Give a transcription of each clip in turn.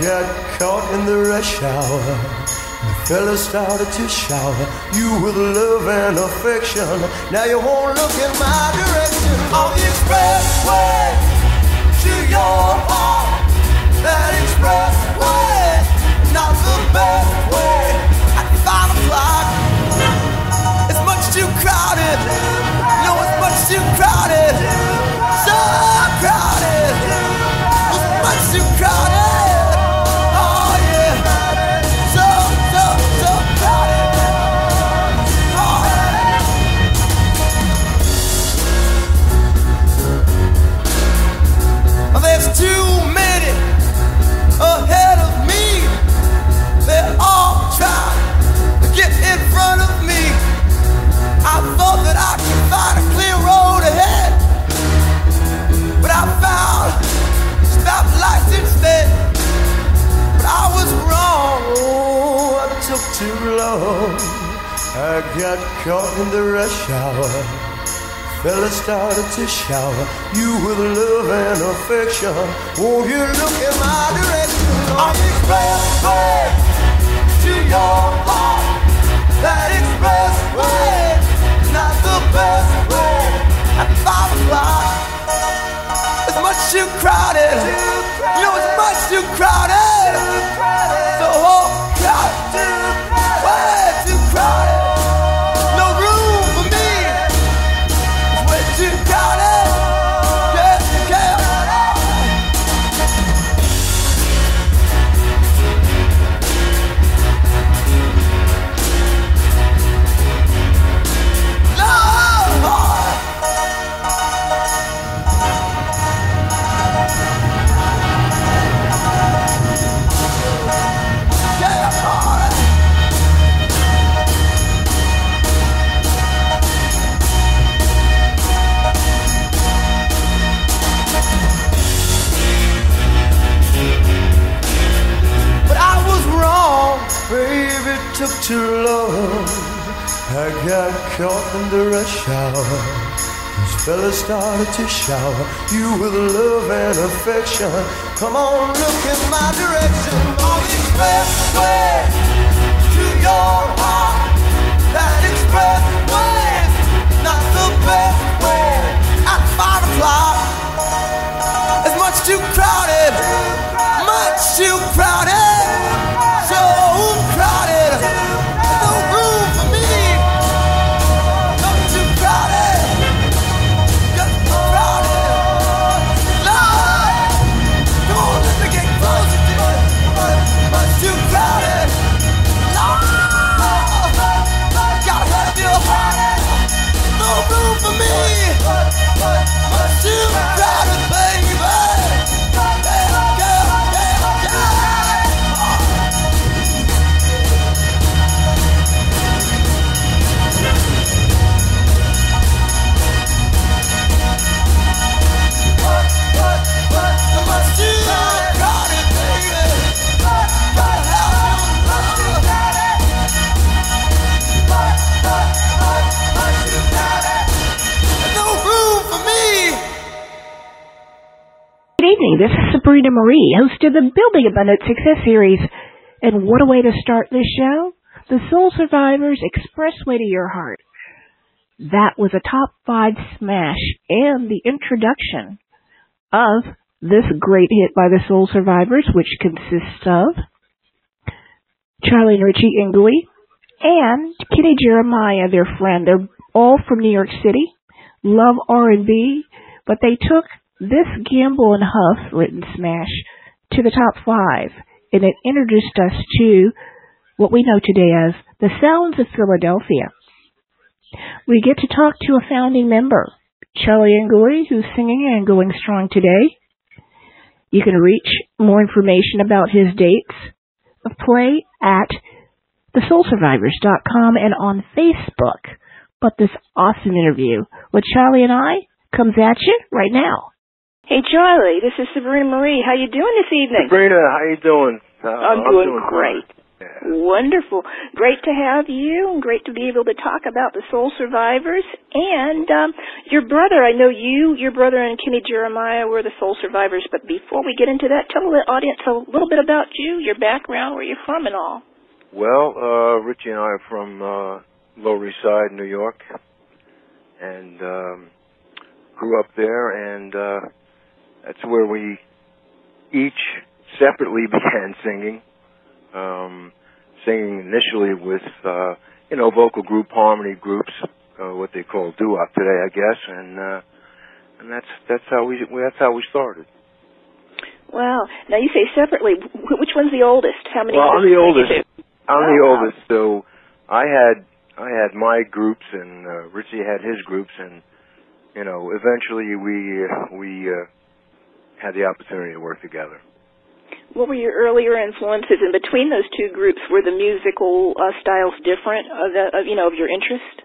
got caught in the rush hour. The fella started to shower you with love and affection. Now you won't look in my direction. On the expressway to your heart. That expressway, not the best way. At five o'clock, it's much too crowded. No, it's much too crowded. Fella started to shower you with love and affection. Won't you look in my direction? On the expressway to your heart. That expressway is not the best way. At five o'clock, it's much too crowded. You know, it's much too crowded. So oh, crowded, way too crowded. It love. I got caught in the rush hour. These fellas started to shower you with love and affection. Come on, look in my direction. On the expressway to your heart. That expressway, not the best way. At five o'clock, it's much too crowded. Much too crowded. This is Sabrina Marie, host of the Building Abundant Success Series. And what a way to start this show! The Soul Survivors Expressway to Your Heart. That was a top five smash and the introduction of this great hit by the Soul Survivors, which consists of Charlie and Richie Ingui and Kenny Jeremiah, their friend. They're all from New York City, love R&B, but they took this Gamble and Huff written smash to the top five, and it introduced us to what we know today as the Sounds of Philadelphia. We get to talk to a founding member, Charlie Ingui, who's singing and going strong today. You can reach more information about his dates of play at thesoulsurvivors.com and on Facebook. But this awesome interview with Charlie and I comes at you right now. Hey Charlie, this is Sabrina Marie. How you doing this evening? Sabrina, how you doing? Uh, I'm, I'm doing, doing great. Yeah. Wonderful. Great to have you and great to be able to talk about the Soul Survivors and um, your brother. I know you, your brother and Kenny Jeremiah were the Soul Survivors, but before we get into that, tell the audience a little bit about you, your background, where you're from and all. Well, uh, Richie and I are from uh, Lower East Side, New York, and um, grew up there, and uh, that's where we each separately began singing. Um, singing initially with, uh, you know, vocal group, harmony groups, uh, what they call doo-wop today, I guess, and uh, and that's that's how we that's how we started. Wow. Now you say separately. Which one's the oldest? How many? Well, I'm the oldest. I'm Oh, the wow. oldest, so I had I had my groups, and uh, Richie had his groups, and you know, eventually we uh, we uh, had the opportunity to work together. What were your earlier influences? And between those two groups, were the musical uh, styles different? Of the, of, you know, of your interest?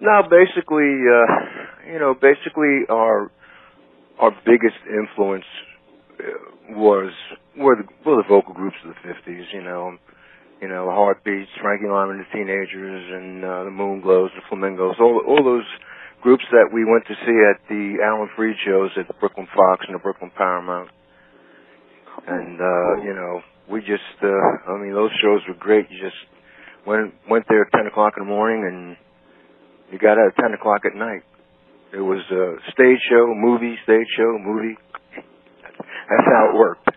No, basically, uh, you know, basically our our biggest influence uh, was were the were the vocal groups of the '50s. You know, you know, the Heartbeats, Frankie Lymon, and the Teenagers, and uh, the Moonglows, the Flamingos, all all those groups that we went to see at the Alan Freed shows at the Brooklyn Fox and the Brooklyn Paramount. And uh, you know, we just uh I mean those shows were great. You just went went there at ten o'clock in the morning and you got out at ten o'clock at night. It was a stage show, movie, stage show, movie. That's how it worked.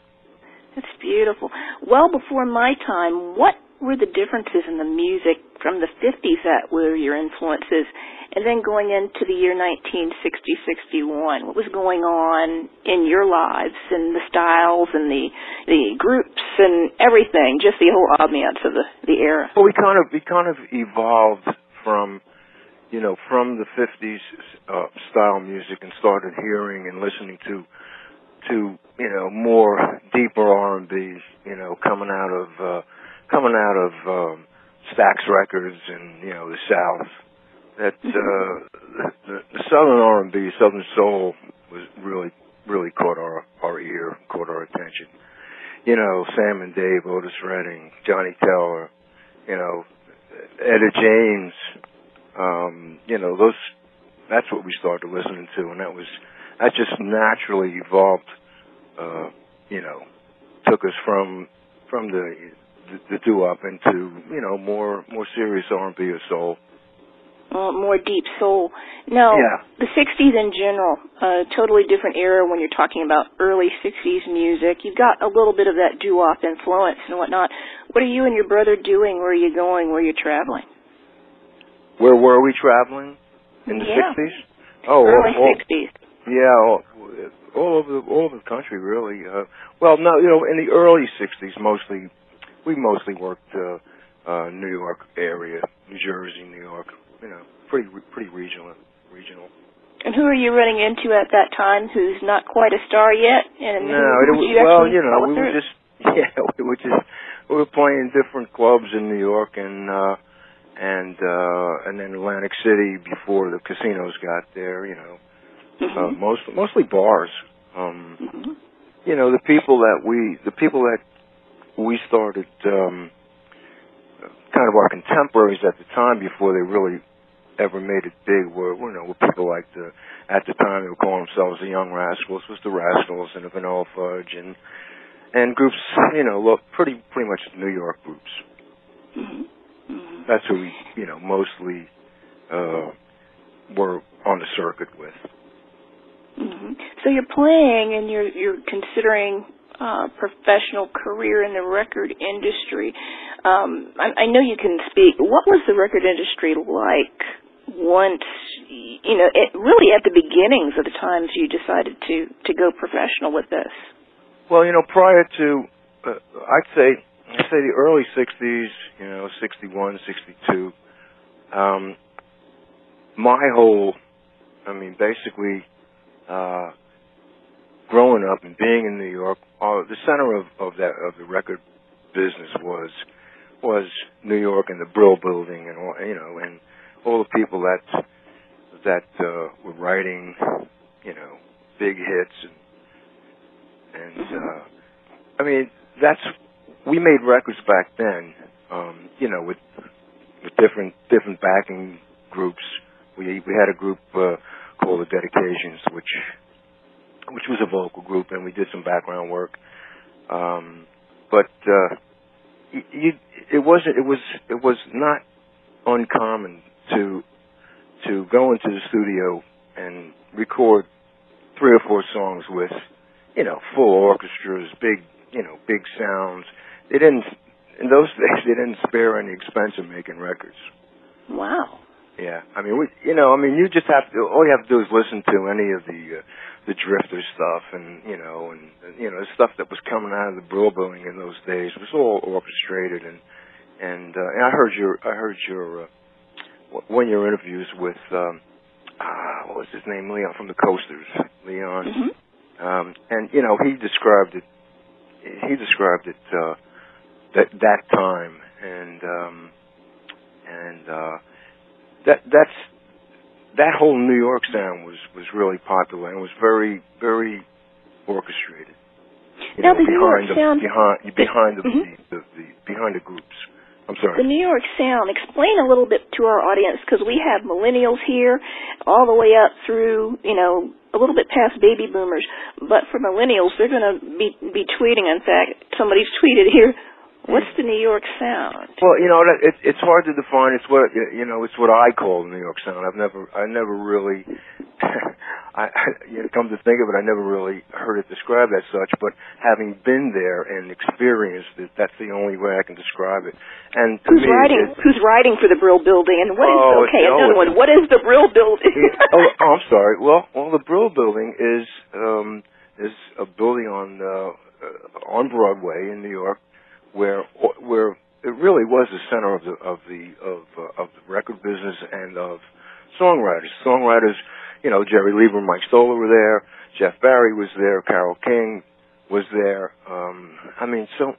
That's beautiful. Well before my time, what were the differences in the music from the 50s that were your influences? And then going into the year 1960-61, what was going on in your lives and the styles and the the groups and everything, just the whole ambiance of the the era? Well, we kind of we kind of evolved from you know from the 50s uh, style music and started hearing and listening to to you know more deeper R&B, you know, coming out of uh, coming out of um, Stax Records and you know the South. That uh, the, the Southern R&B, Southern Soul was really really caught our our ear, caught our attention. You know, Sam and Dave, Otis Redding, Johnnie Taylor, you know, Etta James. Um, you know, those. That's what we started listening to, and that was that just naturally evolved. Uh, you know, took us from from the the, the doo wop into you know more more serious R and B or soul. Uh, more deep soul. Now, Yeah. the 60s in general, a totally different era when you're talking about early 60s music. You've got a little bit of that doo-wop influence and whatnot. What are you and your brother doing? Where are you going? Where are you traveling? Where were we traveling in the Yeah. sixties? Oh, early all, all, 60s. yeah, all, all over the, all over the country, really. Uh, well, no, you know, in the early '60s, mostly we mostly worked uh, uh, New York area, New Jersey, New York. You know, pretty pretty regional, regional. And who are you running into at that time who's not quite a star yet? And no, it was, you well, you know, we were just yeah, we were just we were playing different clubs in New York and uh and uh and then Atlantic City before the casinos got there, you know. Uh Mhm. most mostly bars. Um Mhm. you know, the people that we the people that we started um kind of our contemporaries at the time before they really ever made it big were you know were people like the at the time they were calling themselves the Young Rascals was the Rascals and the Vanilla Fudge and and groups you know look pretty pretty much New York groups. Mhm. Mhm. That's who we you know mostly uh were on the circuit with. hmm So you're playing and you're you're considering uh, professional career in the record industry. Um, I, I know you can speak. What was the record industry like once you know? It, really, at the beginnings of the times you decided to to go professional with this. Well, you know, prior to, uh, I'd say, I'd say the early '60s, you know, '61, '62. Um, my whole, I mean, basically, uh, growing up and being in New York, uh, the center of of that of the record business was was New York and the Brill Building and all, you know, and all the people that that uh, were writing, you know, big hits and and Mhm. uh, I mean that's we made records back then, um, you know, with with different different backing groups. We we had a group uh, called the Dedications, which which was a vocal group, and we did some background work. Um, but uh, you, it wasn't. It was. It was not uncommon to to go into the studio and record three or four songs with, you know, full orchestras, big, you know, big sounds. They didn't. In those days, they didn't spare any expense in making records. Wow. Yeah, I mean, we, you know, I mean, you just have to. All you have to do is listen to any of the uh, the Drifter stuff, and you know, and, and you know, the stuff that was coming out of the Brill Building in those days was all orchestrated, and and, uh, and I heard your I heard your uh, one of your interviews with um, ah, what was his name, Leon from the Coasters, Leon, Mhm. um, and you know, he described it. He described it uh, that that time, and um, and uh, that that's that whole New York sound was was really popular and was very very orchestrated. You Now know, the New York behind the, sound- behind behind the, Mhm. the, the, the behind the groups. I'm The. New York sound. Explain a little bit to our audience because we have millennials here, all the way up through, you know, a little bit past baby boomers. But for millennials, they're going to be be tweeting. In fact, somebody's tweeted here. What's the New York sound? Well, you know, it, it's hard to define. It's what you know. It's what I call the New York sound. I've never, I never really, I, I you know, come to think of it, I never really heard it described as such. But having been there and experienced it, that's the only way I can describe it. And to Who's me, writing? it- Who's writing for the Brill Building? And what is Oh, okay? it's- Another one. What is the Brill Building? Oh, oh, I'm sorry. Well, well, the Brill Building is um, is a building on uh, uh, on Broadway in New York, where where it really was the center of the of the of uh, of the record business and of songwriters. Songwriters, you know, Jerry Leiber, and Mike Stoller were there. Jeff Barry was there. Carole King was there. Um, I mean, so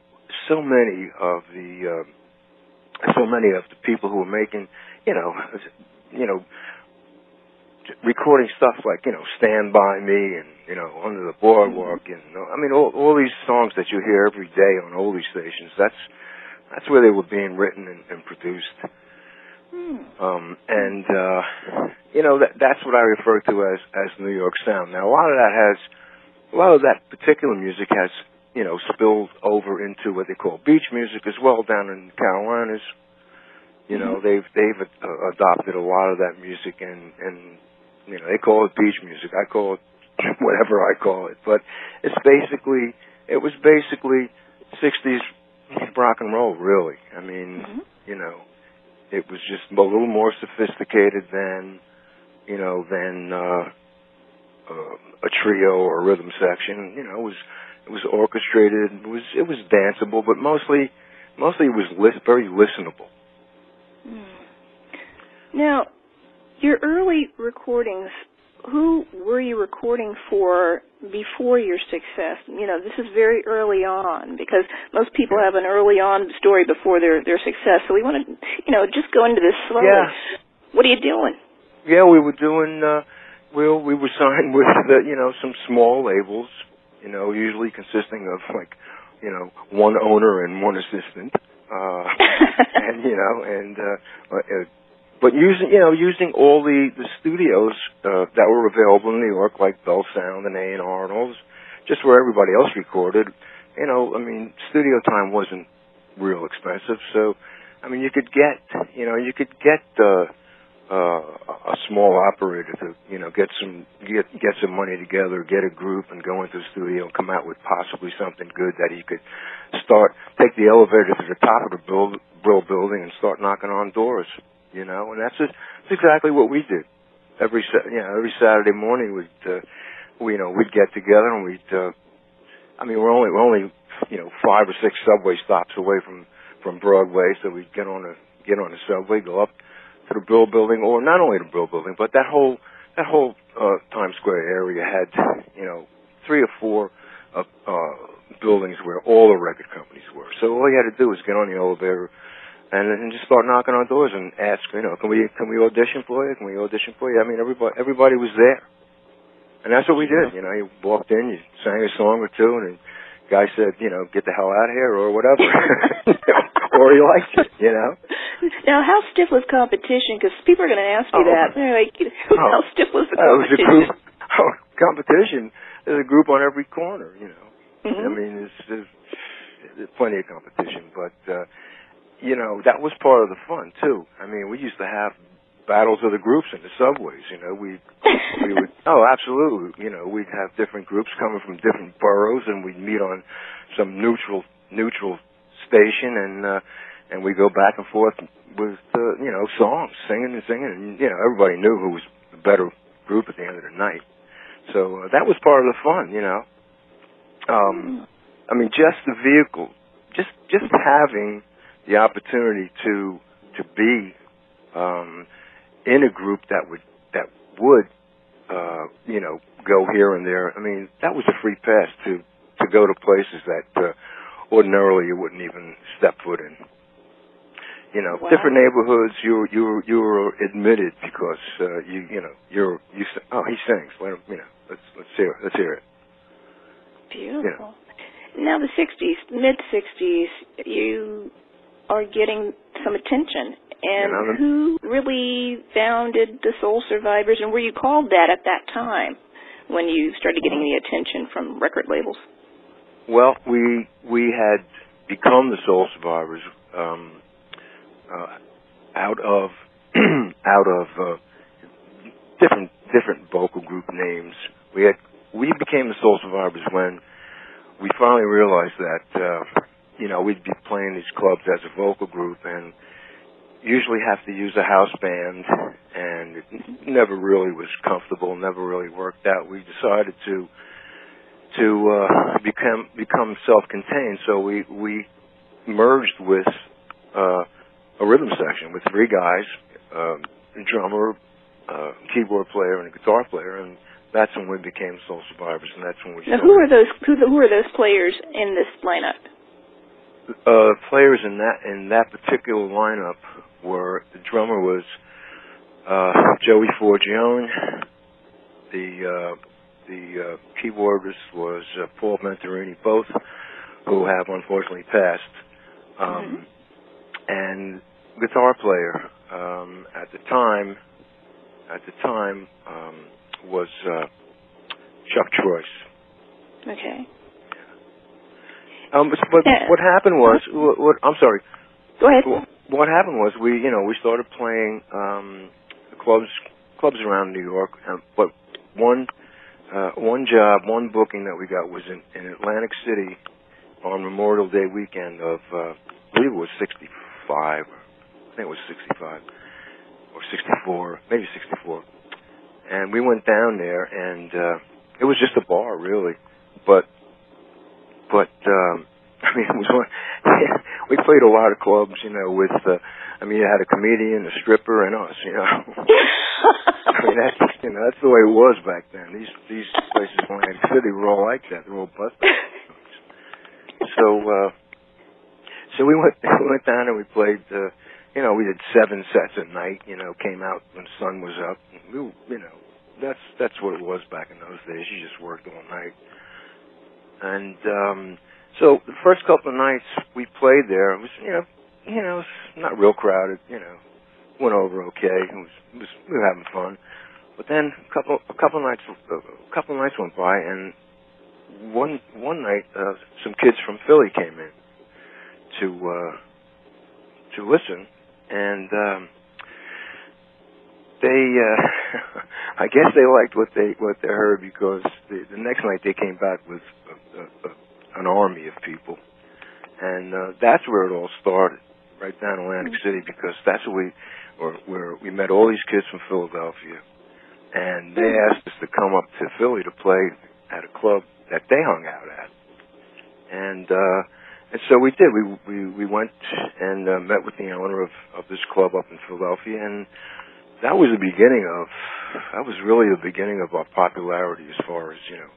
so many of the uh, so many of the people who were making, you know, you know, recording stuff like you know "Stand by Me" and you know "Under the Boardwalk" and I mean all all these songs that you hear every day on oldie stations. That's that's where they were being written and, and produced. Um, and uh, you know that that's what I refer to as as New York sound. Now a lot of that has a lot of that particular music has you know spilled over into what they call beach music as well down in the Carolinas. You know they've they've uh, adopted a lot of that music and and you know they call it beach music. I call it whatever I call it, but it's basically it was basically '60s rock and roll. Really, I mean, Mhm. you know, it was just a little more sophisticated than you know than uh, uh, a trio or a rhythm section. You know, it was it was orchestrated. It was it was danceable, but mostly mostly it was lis- very listenable. Now, your early recordings, who were you recording for before your success? You know, this is very early on because most people have an early on story before their their success. So we want to, you know, just go into this slowly. Yeah. What are you doing? Yeah, we were doing. uh we we were signed with the, you know some small labels. You know, usually consisting of like you know one owner and one assistant. Uh, and you know, and uh, uh, but using you know using all the the studios uh, that were available in New York, like Bell Sound and A and all this, just where everybody else recorded. You know, I mean, studio time wasn't real expensive, so I mean, you could get you know you could get uh, uh, a small operator to you know get some get get some money together, get a group, and go into the studio and come out with possibly something good that he could start take the elevator to the top of the build, Brill building and start knocking on doors. You know, and that's just, that's exactly what we did. Every you know every Saturday morning we'd uh, we you know we'd get together and we'd uh, I mean we're only we're only you know five or six subway stops away from from Broadway, so we'd get on a get on a subway, go up to the Brill Building, or not only the Brill Building, but that whole that whole uh, Times Square area had you know three or four uh, uh, buildings where all the record companies were. So all you had to do was get on the elevator and then just start knocking on doors and ask, you know, can we can we audition for you? Can we audition for you? I mean, everybody everybody was there. And that's what we did. You know, you walked in, you sang a song or two, and the guy said, you know, get the hell out of here or whatever, or he liked it. You know. Now, how stiff was competition? Because people are going to ask you Oh. that. They're like, Oh. how stiff was the Uh, it was a competition? group oh, competition. There's a group on every corner. You know. Mhm. I mean, there's, there's, there's plenty of competition, but uh, you know that was part of the fun too. I mean, we used to have battles of the groups in the subways. You know, we we would oh absolutely. You know, we'd have different groups coming from different boroughs, and we'd meet on some neutral neutral station, and uh, and we go back and forth with uh, you know songs, singing and singing, and you know everybody knew who was the better group at the end of the night. So uh, that was part of the fun, you know. Um, I mean, just the vehicle, just just having the opportunity to to be um, in a group that would that would uh, you know go here and there. I mean, that was a free pass to to go to places that uh, ordinarily you wouldn't even step foot in. You know, Wow. different neighborhoods. You you you were admitted because uh, you you know you're you. Oh, he sings. Let him, you know. Let's let's hear it. Let's hear it. Beautiful. Now, the 60s, mid 60s, you are getting some attention. And Yeah, I'm- who really founded the Soul Survivors, and were you called that at that time when you started getting the attention from record labels? Well, we we had become the Soul Survivors um, uh, out of out of uh, different different vocal group names. We had we became the Soul Survivors when we finally realized that uh, you know we'd be playing these clubs as a vocal group and usually have to use a house band and it never really was comfortable, never really worked out. We decided to to uh, become become self-contained. So we we merged with uh, a rhythm section with three guys, um, a drummer, uh, keyboard player, and a guitar player, and that's when we became Soul Survivors, and that's when we Now, started. who are those? Who, who are those players in this lineup? Uh, players in that in that particular lineup were the drummer was uh, Joey Forgione, the uh, the uh, keyboardist was uh, Paul Mentorini, both who have unfortunately passed, um, and guitar player um, at the time at the time um, was uh, Chuck Troyce. Okay. Um, but what happened was, what, what I'm sorry, Go ahead. What happened was we, you know, we started playing um, clubs clubs around New York. Um, but one uh, one job, one booking that we got was in, in Atlantic City on Memorial Day weekend of, uh, I believe it was 65. I think it was 65 or 64, maybe 64. And we went down there, and uh, it was just a bar, really. But but um, I mean, it was one. we played a lot of clubs, you know. With uh, I mean, you had a comedian, a stripper, and us, you know. I mean, that's you know that's the way it was back then. These these places in Atlantic City were all like that. They were all busted. So uh, so we went we went down and we played. Uh, you know, we did seven sets at night. You know, came out when the sun was up. We, you know, that's that's what it was back in those days. You just worked all night. And um so the first couple of nights we played there, it was you know, you know, it's not real crowded. You know, went over okay. It was, it was we were having fun. But then a couple a couple nights a couple nights went by, and one one night uh, some kids from Philly came in to uh, to listen, and um, they uh, I guess they liked what they what they heard because the, the next night they came back with a, a, a, an army of people, and uh, that's where it all started, right down in Atlantic City, because that's where we where, where we met all these kids from Philadelphia, and they asked us to come up to Philly to play at a club that they hung out at, and uh, and so we did. We we we went and uh, met with the owner of of this club up in Philadelphia, and that was the beginning of that was really the beginning of our popularity as far as you know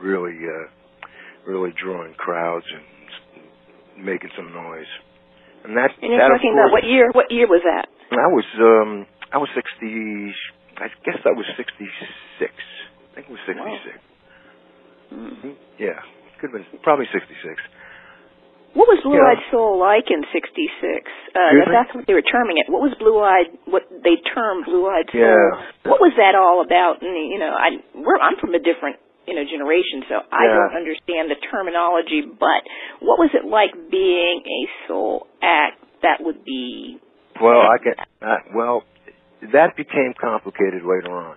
really uh really drawing crowds and making some noise and that And you're that, talking about what year? What year was that? I was um I was 60 I guess that was 66 I think it was 66. Mm. Yeah, could have been probably 66. What was Blue Yeah. Eyed Soul like in '66? Uh, me? that's what they were terming it. What was Blue Eyed? What they termed Blue Eyed Soul? Yeah. What was that all about? And you know, I we're, I'm from a different you know generation, so I Yeah. don't understand the terminology. But what was it like being a soul act that would be? Well, I can. Uh, well, that became complicated later on.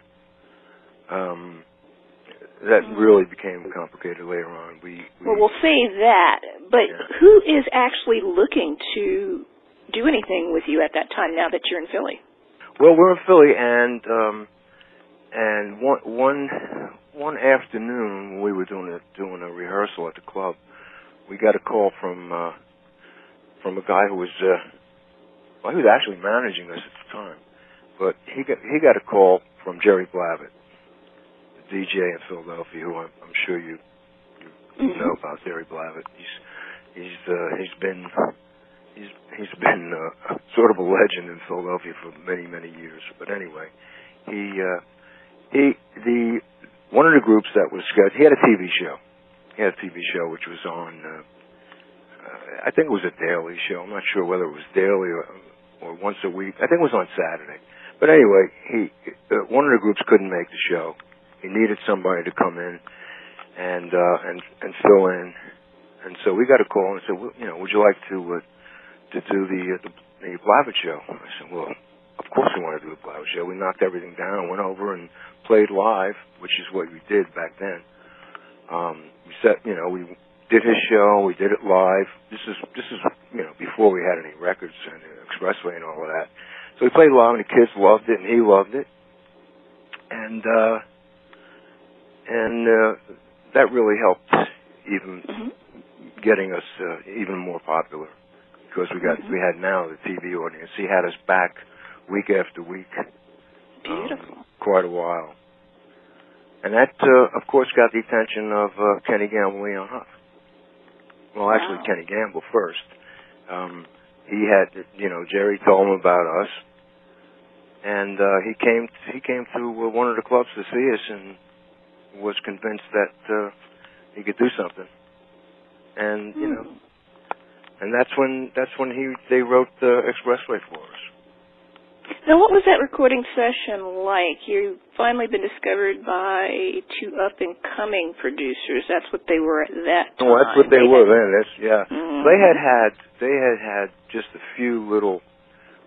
Um, that really became complicated later on. We, we Well, we'll say that. But Yeah. who is actually looking to do anything with you at that time? Now that you're in Philly. Well, we're in Philly, and um, and one one one afternoon when we were doing a doing a rehearsal at the club, we got a call from uh, from a guy who was uh, well, he was actually managing us at the time, but he got he got a call from Jerry Blavat, DJ in Philadelphia, who I'm, I'm sure you you Mhm. know about Jerry Blavat. He's he's uh, he's been he's he's been uh, sort of a legend in Philadelphia for many many years. But anyway, he uh, he the one of the groups that was. He had a TV show. He had a TV show which was on. Uh, uh, I think it was a daily show. I'm not sure whether it was daily or, or once a week. I think it was on Saturday. But anyway, he uh, one of the groups couldn't make the show. He needed somebody to come in and uh, and and fill in. And so we got a call and said, well, you know, would you like to uh, to do the uh, the, the Blavat show? I said, well, of course we want to do the Blavat show. We knocked everything down, went over and played live, which is what we did back then. Um, we set, you know, we did his show, we did it live. This is this is you know before we had any records and Expressway and all of that. So we played live, and the kids loved it, and he loved it, and uh, and uh, that really helped even hmm getting us uh, even more popular because we got we had now the TV audience. He had us back week after week, um, Beautiful. quite a while, and that uh, of course got the attention of uh, Kenny Gamble, and Leon Huff. Well, actually, Wow. Kenny Gamble first. Um, he had, you know, Jerry told him about us, and uh, he came. He came to uh, one of the clubs to see us, and was convinced that uh, he could do something. And you know, Hmm. and that's when that's when he they wrote uh, Expressway for us. Now, what was that recording session like? You've finally been discovered by two up and coming producers. That's what they were at that time. Well, that's what they, were then. That's yeah. Mhm. They had had they had had just a few little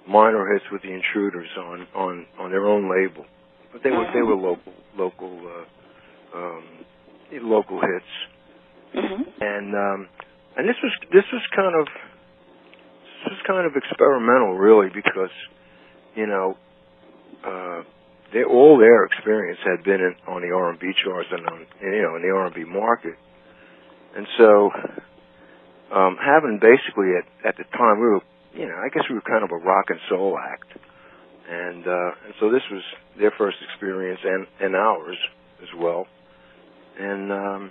minor hits with the Intruders on on on their own label, but they were they were local local uh, um, local hits. hmm and um and this was this was kind of this was kind of experimental really because you know uh they all their experience had been in, on the R&B charts and on you know in the R&B market. And so um having basically at at the time we were you know I guess we were kind of a rock and soul act. And uh and so this was their first experience and and ours as well and um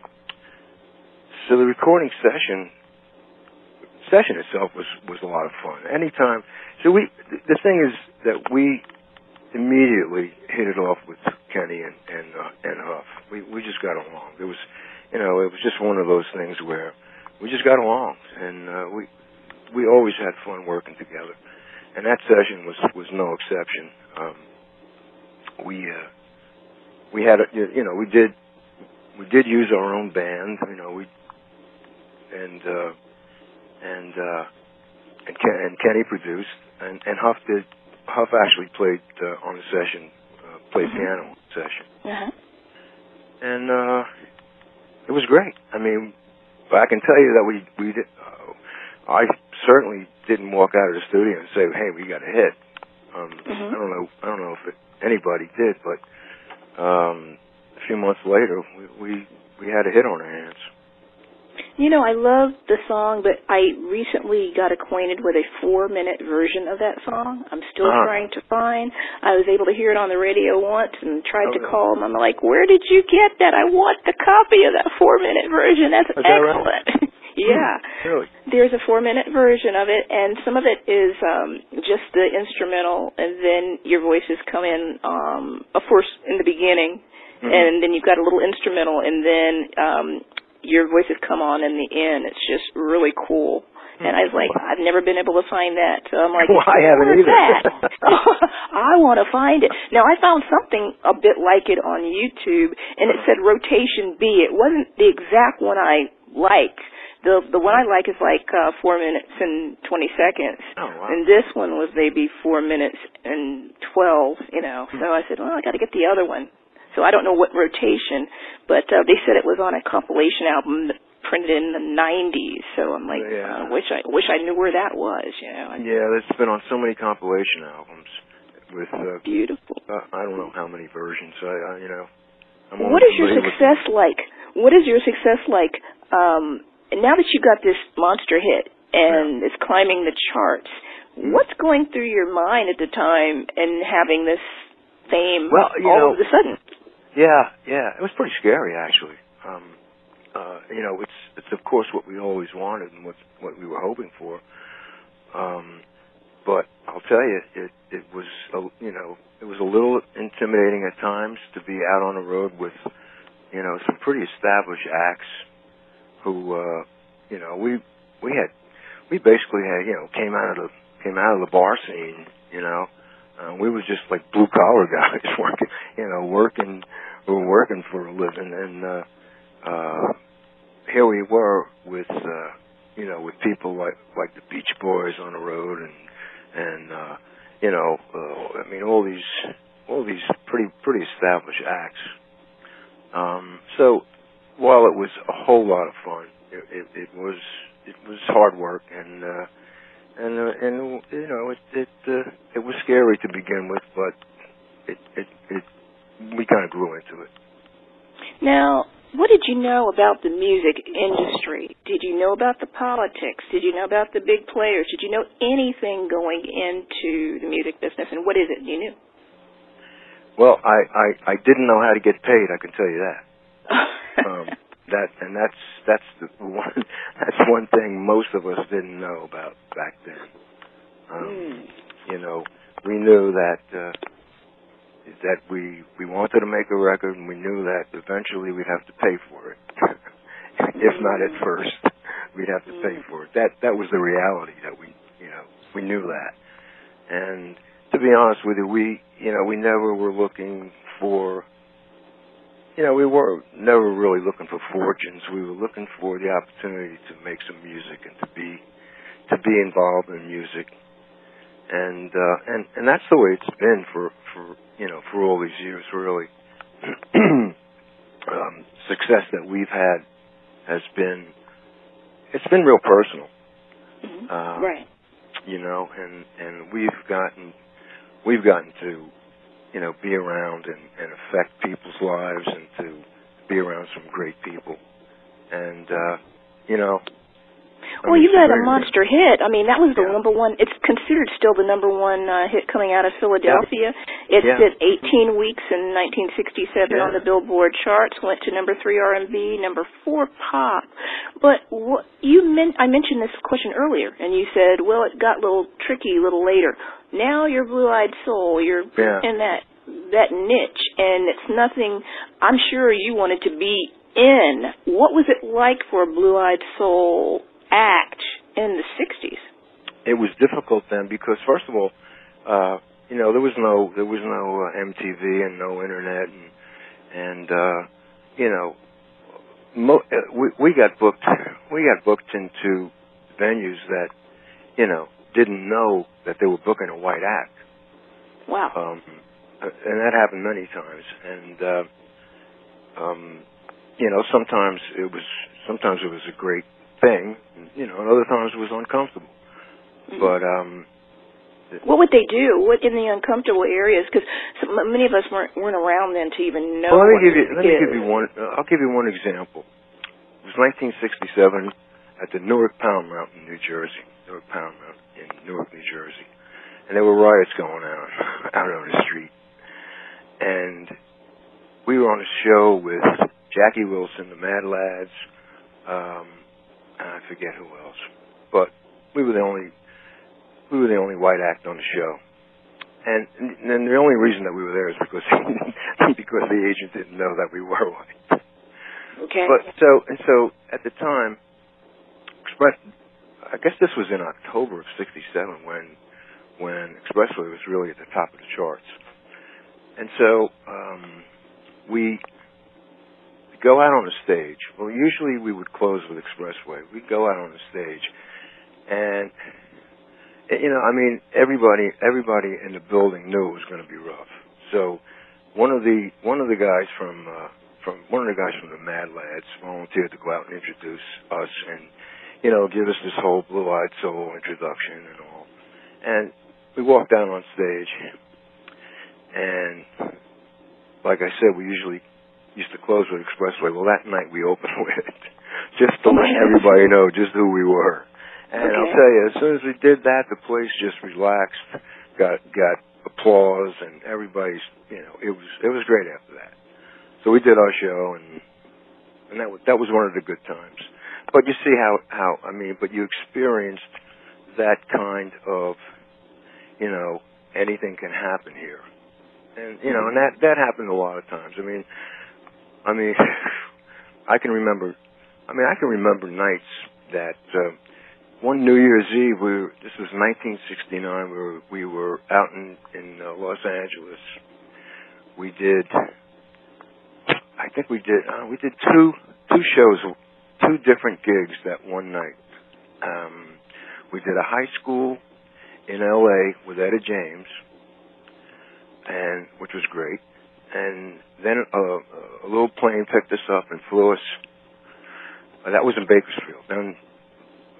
so the recording session session itself was was a lot of fun. Anytime, so we the thing is that we immediately hit it off with Kenny and and uh, and Huff. We we just got along. It was, you know, it was just one of those things where we just got along, and uh, we we always had fun working together. And that session was was no exception. Um, we uh, we had a, you know we did we did use our own band. You know we and uh, and uh, and, Ken, and Kenny produced, and, and Huff did. Huff actually played uh, on the session, uh, played Mhm. piano on the session, Uh-huh. and uh, it was great. I mean, but I can tell you that we we did. Uh, I certainly didn't walk out of the studio and say, "Hey, we got a hit." Um, Mhm. I don't know. I don't know if it, anybody did, but um, a few months later, we, we we had a hit on our hands. You know, I love the song, but I recently got acquainted with a four-minute version of that song. I'm still Ah. trying to find. I was able to hear it on the radio once and tried Oh, to call them. I'm like, "Where did you get that? I want the copy of that four-minute version. That's Is that right? excellent." yeah. Really? There's a four minute version of it, and some of it is um, just the instrumental, and then your voices come in, um, of course, in the beginning, mm-hmm. and then you've got a little instrumental, and then um, your voices come on in the end. It's just really cool. And I was like, I've never been able to find that. So I'm like, well, I haven't either. That? I want to find it. Now I found something a bit like it on YouTube, and it said rotation B. It wasn't the exact one I liked. The the one I like is like uh, four minutes and twenty seconds, oh, wow. and this one was maybe four minutes and twelve. You know, hmm. so I said, well, I got to get the other one. So I don't know what rotation, but uh, they said it was on a compilation album printed in the '90s. So I'm like, yeah. uh, wish I wish I knew where that was. You know. Yeah, it's been on so many compilation albums with uh, beautiful. Uh, I don't know how many versions. I, I you know. I'm what is your success like? What is your success like? Um, now that you got this monster hit and yeah. it's climbing the charts, mm-hmm. what's going through your mind at the time and having this fame well, you all know, of a sudden? Yeah, yeah, it was pretty scary actually. Um, uh, you know, it's it's of course what we always wanted and what what we were hoping for. Um, but I'll tell you, it it was a, you know it was a little intimidating at times to be out on the road with you know some pretty established acts who uh, you know we we had we basically had you know came out of the came out of the bar scene you know uh, we was just like blue collar guys working you know working we were working for a living. And uh uh here we were with uh you know with people like like the Beach Boys on the road and and uh you know uh, I mean all these all these pretty pretty established acts. Um so while it was a whole lot of fun it it, it was it was hard work and uh and uh, and you know it it uh, it was scary to begin with but it it it we kind of grew into it now what did you know about the music industry? Did you know about the politics? Did you know about the big players? Did you know anything going into the music business? And what is it you knew? Well, I I, I didn't know how to get paid. I can tell you that. um, that and that's that's the one that's one thing most of us didn't know about back then. Um, mm. You know, we knew that. Uh, that we we wanted to make a record and we knew that eventually we'd have to pay for it. if not at first, we'd have to pay for it. That that was the reality that we you know we knew that. And to be honest with you, we you know we never were looking for you know we were never really looking for fortunes. We were looking for the opportunity to make some music and to be to be involved in music and uh, and and that's the way it's been for for you know for all these years. Really, um, success that we've had has been it's been real personal, mm-hmm. uh, right? You know, and and we've gotten we've gotten to you know be around and, and affect people's lives and to be around some great people, and uh, you know well, mean, you got a monster hit. I mean, that was the yeah. number one. It's considered still the number one uh, hit coming out of Philadelphia. It yeah. did 18 weeks in 1967 yeah. on the Billboard charts. Went to number three R&B, number four pop. But what you meant, I mentioned this question earlier, and you said, well, it got a little tricky a little later. Now you're Blue-Eyed Soul. You're yeah. in that that niche, and it's nothing. I'm sure you wanted to be in. What was it like for a Blue-Eyed Soul act in the 60s? It was difficult then because, first of all, uh, you know, there was no there was no uh, MTV and no internet, and and uh, you know, mo- uh, we we got booked we got booked into venues that you know didn't know that they were booking a white act. Wow. Um, and that happened many times, and uh, um, you know, sometimes it was sometimes it was a great thing, you know, and other times it was uncomfortable. Mm-hmm. But um, what would they do? What in the uncomfortable areas? Because many of us weren't weren't around then to even know. Well, let me give you let me give you one. Uh, I'll give you one example. It was 1967 at the Newark Pound Mountain, New Jersey. Newark Pound Mountain in Newark, New Jersey, and there were riots going on out on the street. And we were on a show with Jackie Wilson, the Mad Lads, um, I forget who else, but we were the only we were the only white act on the show, and and the only reason that we were there is because because the agent didn't know that we were white. Okay. But so and so at the time, Express. I guess this was in October of '67 when when Expressway was really at the top of the charts, and so um, we go out on the stage. Well, usually we would close with Expressway. We'd go out on the stage, and you know, I mean, everybody everybody in the building knew it was going to be rough. So one of the one of the guys from uh, from one of the guys from the Mad Lads volunteered to go out and introduce us and you know give us this whole Blue Eyed Soul introduction and all. And we walked down on stage, and like I said, we usually used to close with Expressway. Well, that night we opened with it, just to let everybody know just who we were. And Okay. I'll tell you, as soon as we did that, the place just relaxed, got got applause, and everybody's, you know, it was it was great after that. So we did our show, and and that was, that was one of the good times. But you see how how I mean, but you experienced that kind of, you know, anything can happen here, and you know, and that that happened a lot of times. I mean, I mean, I can remember. I mean, I can remember nights that uh, one New Year's Eve. We were, this was 1969. We were we were out in in uh, Los Angeles. We did. I think we did. Uh, we did two two shows, two different gigs that one night. Um, we did a high school in L.A. with Etta James, and which was great. And then a, a little plane picked us up and flew us. Uh, that was in Bakersfield. Then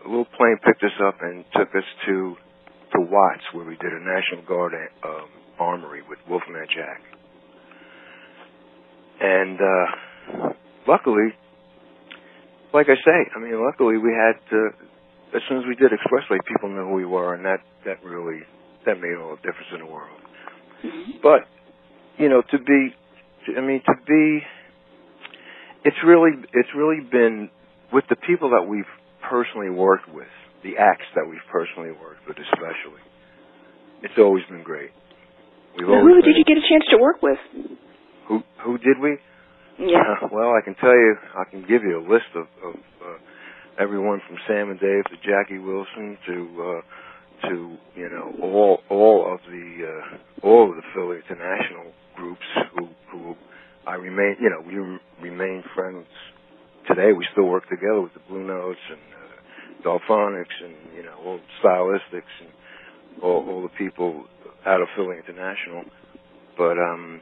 a little plane picked us up and took us to to Watts, where we did a National Guard um, armory with Wolfman Jack. And uh, luckily, like I say, I mean, luckily we had. Uh, as soon as we did Expressway, people knew who we were, and that that really that made all the difference in the world. But you know, to be, I mean, to be, it's really it's really been with the people that we've personally worked with, the acts that we've personally worked with, especially. It's always been great. We've Now, always who did you get a chance to work with? Who who did we? Yeah. Uh, well, I can tell you, I can give you a list of, of uh, everyone from Sam and Dave to Jackie Wilson to uh, to you know all all of the uh, all of the Philly International groups who who I remain you know we remain friends today. We still work together with the Blue Notes and uh, Delfonics and you know all Stylistics and all, all the people out of Philly International. But um,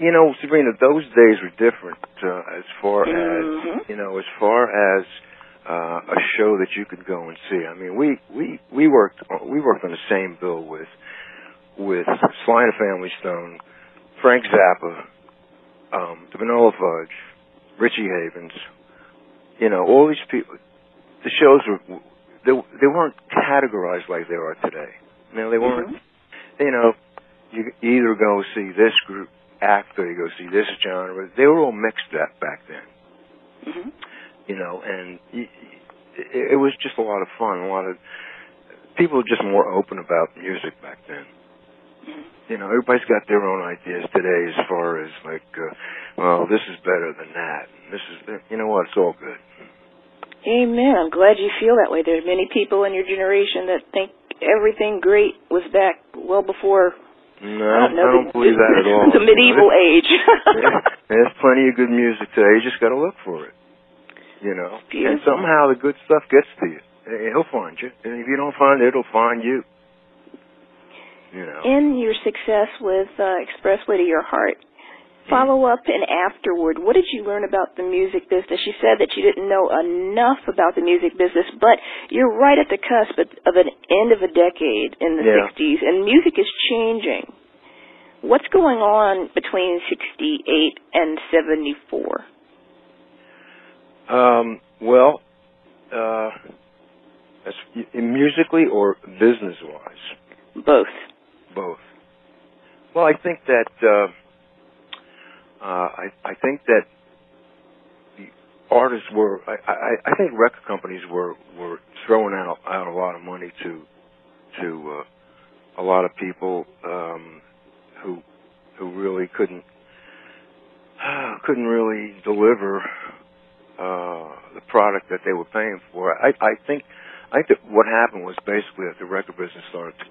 you know, Sabrina, those days were different uh, as far as Mhm. you know, as far as uh, a show that you could go and see. I mean, we we we worked we worked on the same bill with with Sly and the Family Stone, Frank Zappa, um, the Vanilla Fudge, Richie Havens. You know, all these people. The shows were they they weren't categorized like they are today. You know, they weren't. You know, you either go see this group act or you go see this genre. They were all mixed up back then hmm you know, and it, it was just a lot of fun. A lot of people were just more open about music back then. You know, everybody's got their own ideas today as far as like, uh, well, this is better than that. This is, you know what? It's all good. Amen. I'm glad you feel that way. There's many people in your generation that think everything great was back well before. No, I don't I don't believe that at all. The medieval age. yeah, there's plenty of good music today. You just got to look for it. You know, and somehow the good stuff gets to you. He'll find you, and if you don't find it, it'll find you. You know. In your success with uh, Expressway to Your Heart, follow up and afterward, what did you learn about the music business? You said that you didn't know enough about the music business, but you're right at the cusp of an end of a decade in the Yeah. 60s, and music is changing. What's going on between 68 and 74? Um, well, uh, as, in musically or business wise, Both. both. Well, I think that uh, I, I think that the artists were. I, I, I think record companies were were throwing out out a lot of money to to uh, a lot of people um, who who really couldn't couldn't really deliver uh, the product that they were paying for. I, I think I think that what happened was basically that the record business started to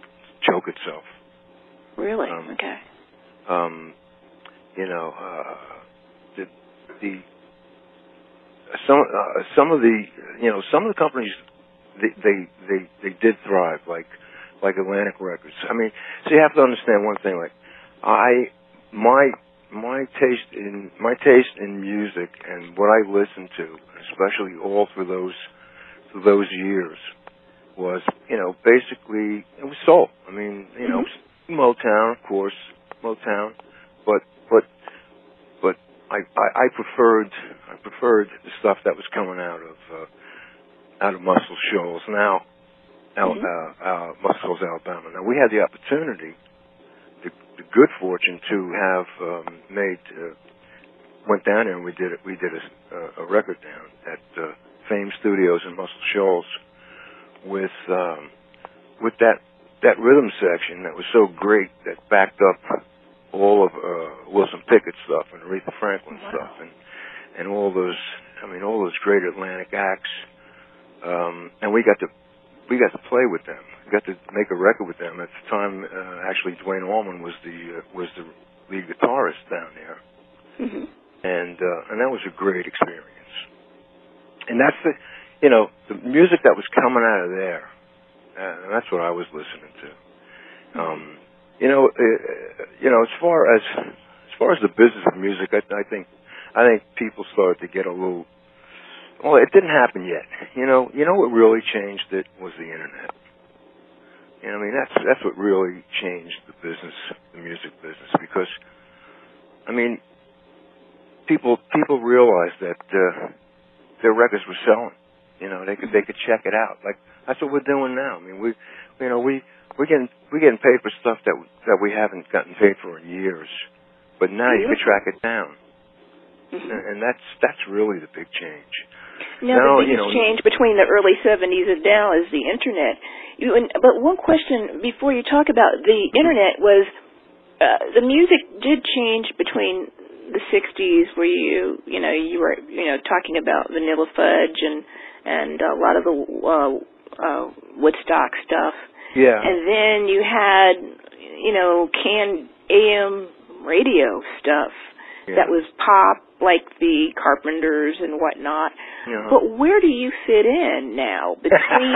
choke itself. Really? Um, okay. Um, you know, uh, the the some uh, some of the you know some of the companies they they they, they did thrive like like Atlantic Records. I mean, so you have to understand one thing. Like I my my taste in my taste in music and what I listened to, especially all through those through those years, was you know basically it was soul. I mean, you know, Mm-hmm. Motown, of course, Motown, but but but I, I I preferred I preferred the stuff that was coming out of uh, out of Muscle Shoals now, Al, Mhm. uh, uh, Muscle Shoals, Alabama. Now we had the opportunity, the, the good fortune to have um, made uh, went down there and we did it. We did a, a record down at uh, Fame Studios in Muscle Shoals with um, with that that rhythm section that was so great that backed up all of uh, Wilson Pickett stuff and Aretha Franklin Wow. stuff and and all those I mean all those great Atlantic acts um, and we got to we got to play with them we got to make a record with them at the time uh, actually Duane Allman was the uh, was the lead guitarist down there hmm and uh, and that was a great experience. And that's the, you know, the music that was coming out of there. Uh, that's what I was listening to. Um, you know, uh, you know, as far as as far as the business of music, I, I think I think people started to get a little. Well, it didn't happen yet. You know, you know what really changed it was the internet. You know, I mean, that's that's what really changed the business, the music business, because, I mean, people people realized that uh, their records were selling. You know, they could they could check it out. Like that's what we're doing now. I mean, we you know we we're getting we're getting paid for stuff that that we haven't gotten paid for in years, but now you can track it down, hmm and, and that's that's really the big change. Now, Now, the you biggest know- change between the early 70s and now is the internet. You, and, but one question before you talk about the internet was uh, the music did change between the 60s where you, you know, you were, you know, talking about Vanilla Fudge and, and a lot of the uh, uh, Woodstock stuff. Yeah, And then you had, you know, canned AM radio stuff yeah. that was pop, like the Carpenters and whatnot. Yeah. But where do you fit in now between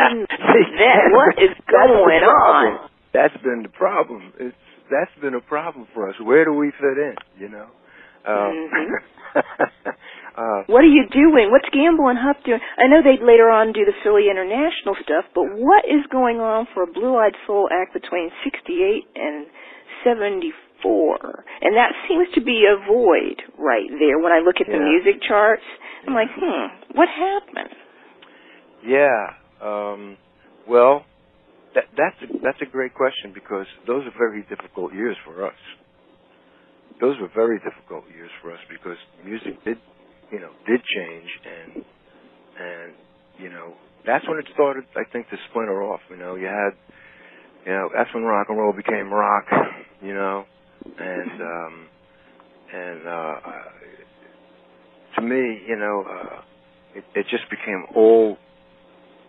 that? What is going on? That's been the problem. It's that's been a problem for us. Where do we fit in? You know. Um, Mhm. uh, What are you doing? What's Gamble and Huff doing? I know they'd later on do the Philly International stuff, but what is going on for a Blue Eyed Soul act between 68 and 74? And that seems to be a void right there when I look at the Yeah. music charts. I'm like, hmm, what happened? Yeah. Um, well, that, that's a, that's a great question because those are very difficult years for us. Those were very difficult years for us because music did, you know, did change and and you know that's when it started. I think to splinter off. You know, you had, you know, that's when rock and roll became rock. You know, and um, and uh, to me, you know, uh, it, it just became all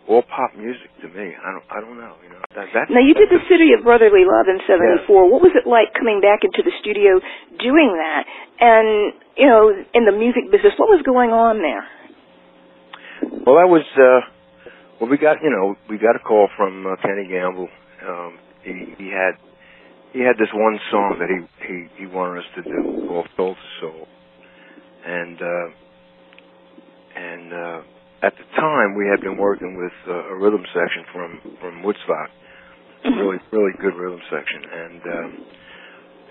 all pop music to me. I don't I don't know, you know. That, that's, Now you did the City of Brotherly Love in '74. What was it like coming back into the studio doing that? And you know, in the music business, what was going on there? Well, that was uh well we got, you know, we got a call from uh, Kenny Gamble. Um he he had he had this one song that he he he wanted us to do called Soul to Soul. And uh and uh at the time we had been working with uh, a rhythm section from from Woodstock. Mm-hmm. really really good rhythm section and um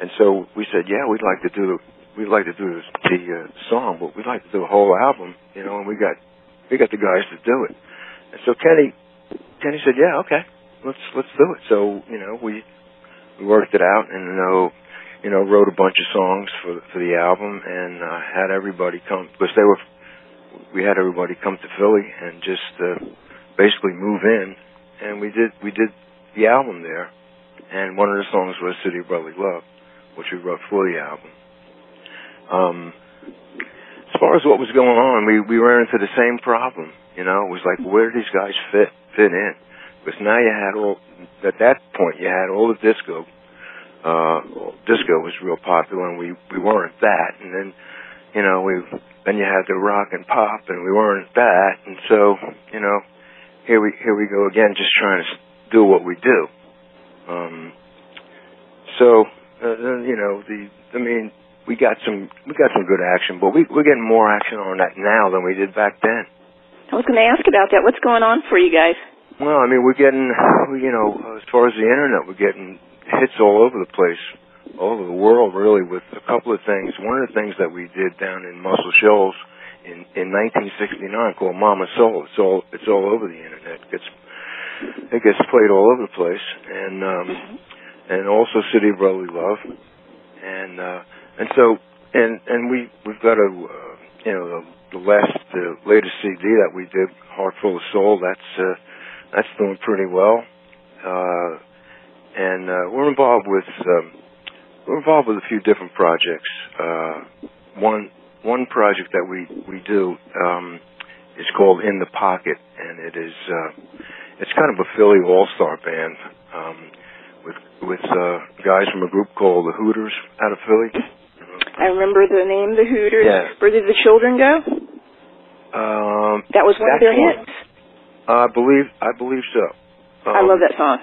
and so we said yeah we'd like to do we'd like to do the uh, song but we'd like to do a whole album you know and we got we got the guys to do it and so kenny kenny said yeah okay let's let's do it so you know we we worked it out and you know you know wrote a bunch of songs for for the album and uh, had everybody come because they were we had everybody come to philly and just uh basically move in and we did we did the album there and one of the songs was City of Brotherly Love, which we wrote for the album. Um, as far as what was going on, we we ran into the same problem. You know, it was like where do these guys fit fit in? Because now you had all at that point you had all the disco. Uh, disco was real popular, and we we weren't that. And then, you know, we then you had the rock and pop, and we weren't that. And so, you know, here we here we go again, just trying to do what we do. Um, so, uh, you know, the I mean, we got some we got some good action, but we we're getting more action on that now than we did back then. I was going to ask about that. What's going on for you guys? Well, I mean, we're getting, you know, as far as the internet, we're getting hits all over the place, over the world, really, with a couple of things. One of the things that we did down in Muscle Shoals in in 1969 called Mama Soul. It's all it's all over the internet. It gets it gets played all over the place, and um, and also City of Brotherly Love, and uh, and so and and we we've got a uh, you know the, the last the latest CD that we did, Heart Full of Soul. That's uh, that's doing pretty well, uh, and uh, we're involved with um, we're involved with a few different projects. Uh, one one project that we we do um, is called In the Pocket, and it is uh, it's kind of a Philly all star band. Um, with with uh, guys from a group called the Hooters out of Philly. I remember the name, the Hooters. Yeah. Where did the children go? Um, that was one of their hits. I believe I believe so. Um, I love that song.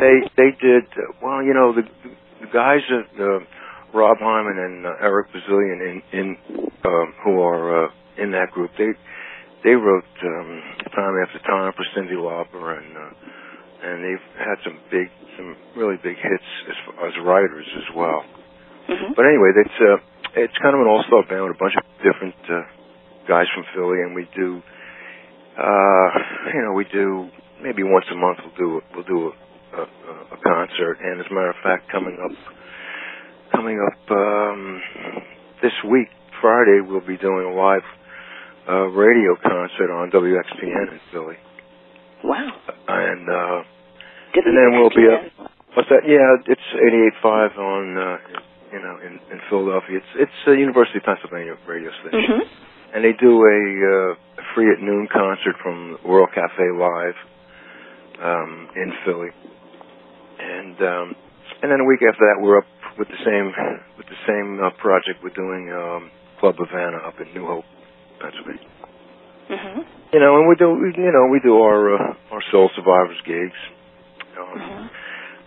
they they did uh, well. You know the guys that uh, Rob Hyman and uh, Eric Bazilian in in um, who are uh, in that group. They they wrote um, time after time for Cyndi Lauper and uh, and they've had some big some really big hits as, as writers as well. Mm-hmm. But anyway, it's uh, it's kind of an all-star band with a bunch of different uh, guys from Philly, and we do, uh, you know, we do maybe once a month we'll do we'll do a, a, a concert. And as a matter of fact, coming up coming up um, this week, Friday, we'll be doing a live uh, radio concert on WXPN in Philly. Wow. And uh, WXPN. and then we'll be up. What's that? Yeah, it's 88.5 on uh, you know, in, in Philadelphia. It's it's a University of Pennsylvania radio station, mm-hmm. and they do a, uh, free at noon concert from World Cafe Live um, in Philly, and um, and then a week after that, we're up with the same with the same uh, project we're doing um, Club Havana up in New Hope, Pennsylvania. Mm-hmm. You know, and we do we, you know we do our uh, our Soul Survivors gigs, um, mm-hmm.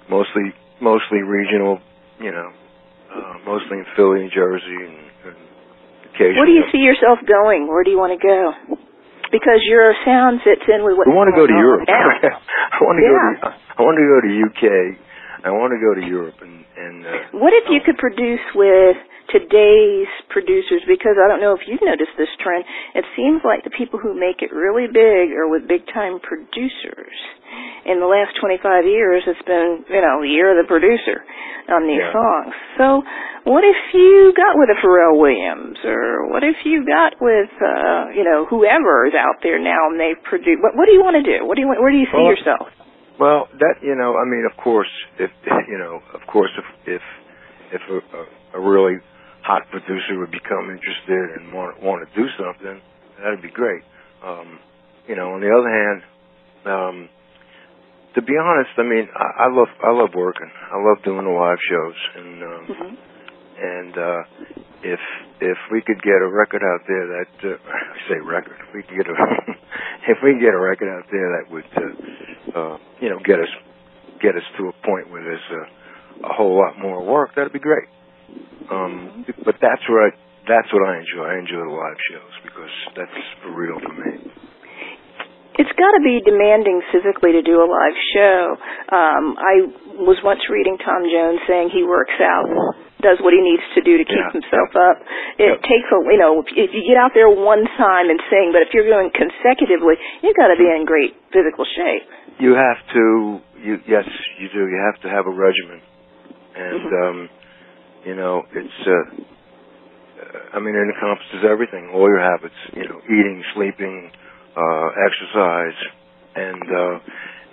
mostly mostly regional, you know, uh, mostly in Philly, New Jersey, and, and occasionally. Where do you see yourself going? Where do you want to go? Because your sound fits in with what. I want to go to Europe. I want to yeah. go to. I want to go to UK. I want to go to Europe and and. Uh, what if you could produce with today's producers? Because I don't know if you've noticed this trend. It seems like the people who make it really big are with big time producers. In the last 25 years, it's been, you know, the year of the producer on these Yeah. songs. So, what if you got with a Pharrell Williams, or what if you got with, uh, you know, whoever is out there now and they produce? What, what do you want to do? What do you want? Where do you see Well, yourself? Well, that you know, I mean, of course, if you know, of course, if if if a, a, a really hot producer would become interested and want want to do something, that'd be great. Um, you know, on the other hand, um, to be honest, I mean, I, I love I love working. I love doing the live shows, and um, hmm and uh, if if we could get a record out there that uh, I say record, if we could get a if we get a record out there that would uh, uh, you know get us get us to a point where there's a, a whole lot more work, that'd be great. Um, but that's what I, that's what I enjoy. I enjoy the live shows because that's for real for me. It's got to be demanding physically to do a live show. Um, I was once reading Tom Jones saying he works out, does what he needs to do to keep Yeah. himself up. It takes a, you know, if you get out there one time and sing, but if you're going consecutively, you've got to be in great physical shape. You have to, you yes, you do. You have to have a regimen, and Mhm. um, you know it's. Uh, I mean, it encompasses everything, all your habits. You know, eating, sleeping, uh, exercise, and uh,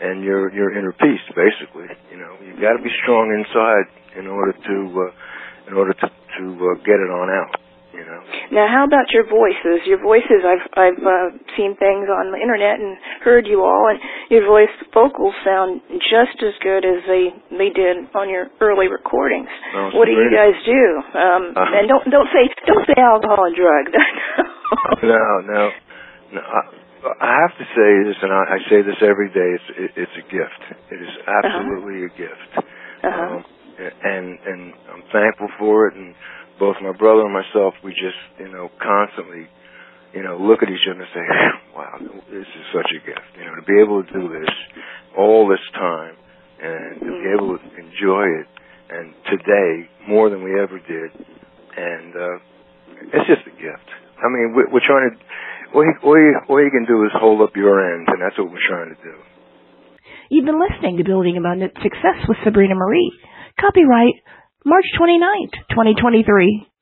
and your your inner peace. Basically, you know, you've got to be strong inside in order to uh, in order to to uh, get it on out. You know. Now, how about your voices? Your voices, I've I've uh, seen things on the internet and heard you all, and your voice vocals sound just as good as they they did on your early recordings. Oh, what do you guys do? Um, Uh-huh. And don't don't say don't say alcohol and drugs. no, no, no. I, I have to say this, and I, I say this every day. It's it, it's a gift. It is absolutely a gift. Uh-huh. Um, and and I'm thankful for it. And both my brother and myself, we just you know constantly, you know, look at each other and say, "Wow, this is such a gift." You know, to be able to do this all this time and to be able to enjoy it, and today more than we ever did, and uh, it's just a gift. I mean, we're, trying to. All you, all, you, all you can do is hold up your end, and that's what we're trying to do. You've been listening to Building Abundant Success with Sabrina Marie. Copyright March 29th, 2023.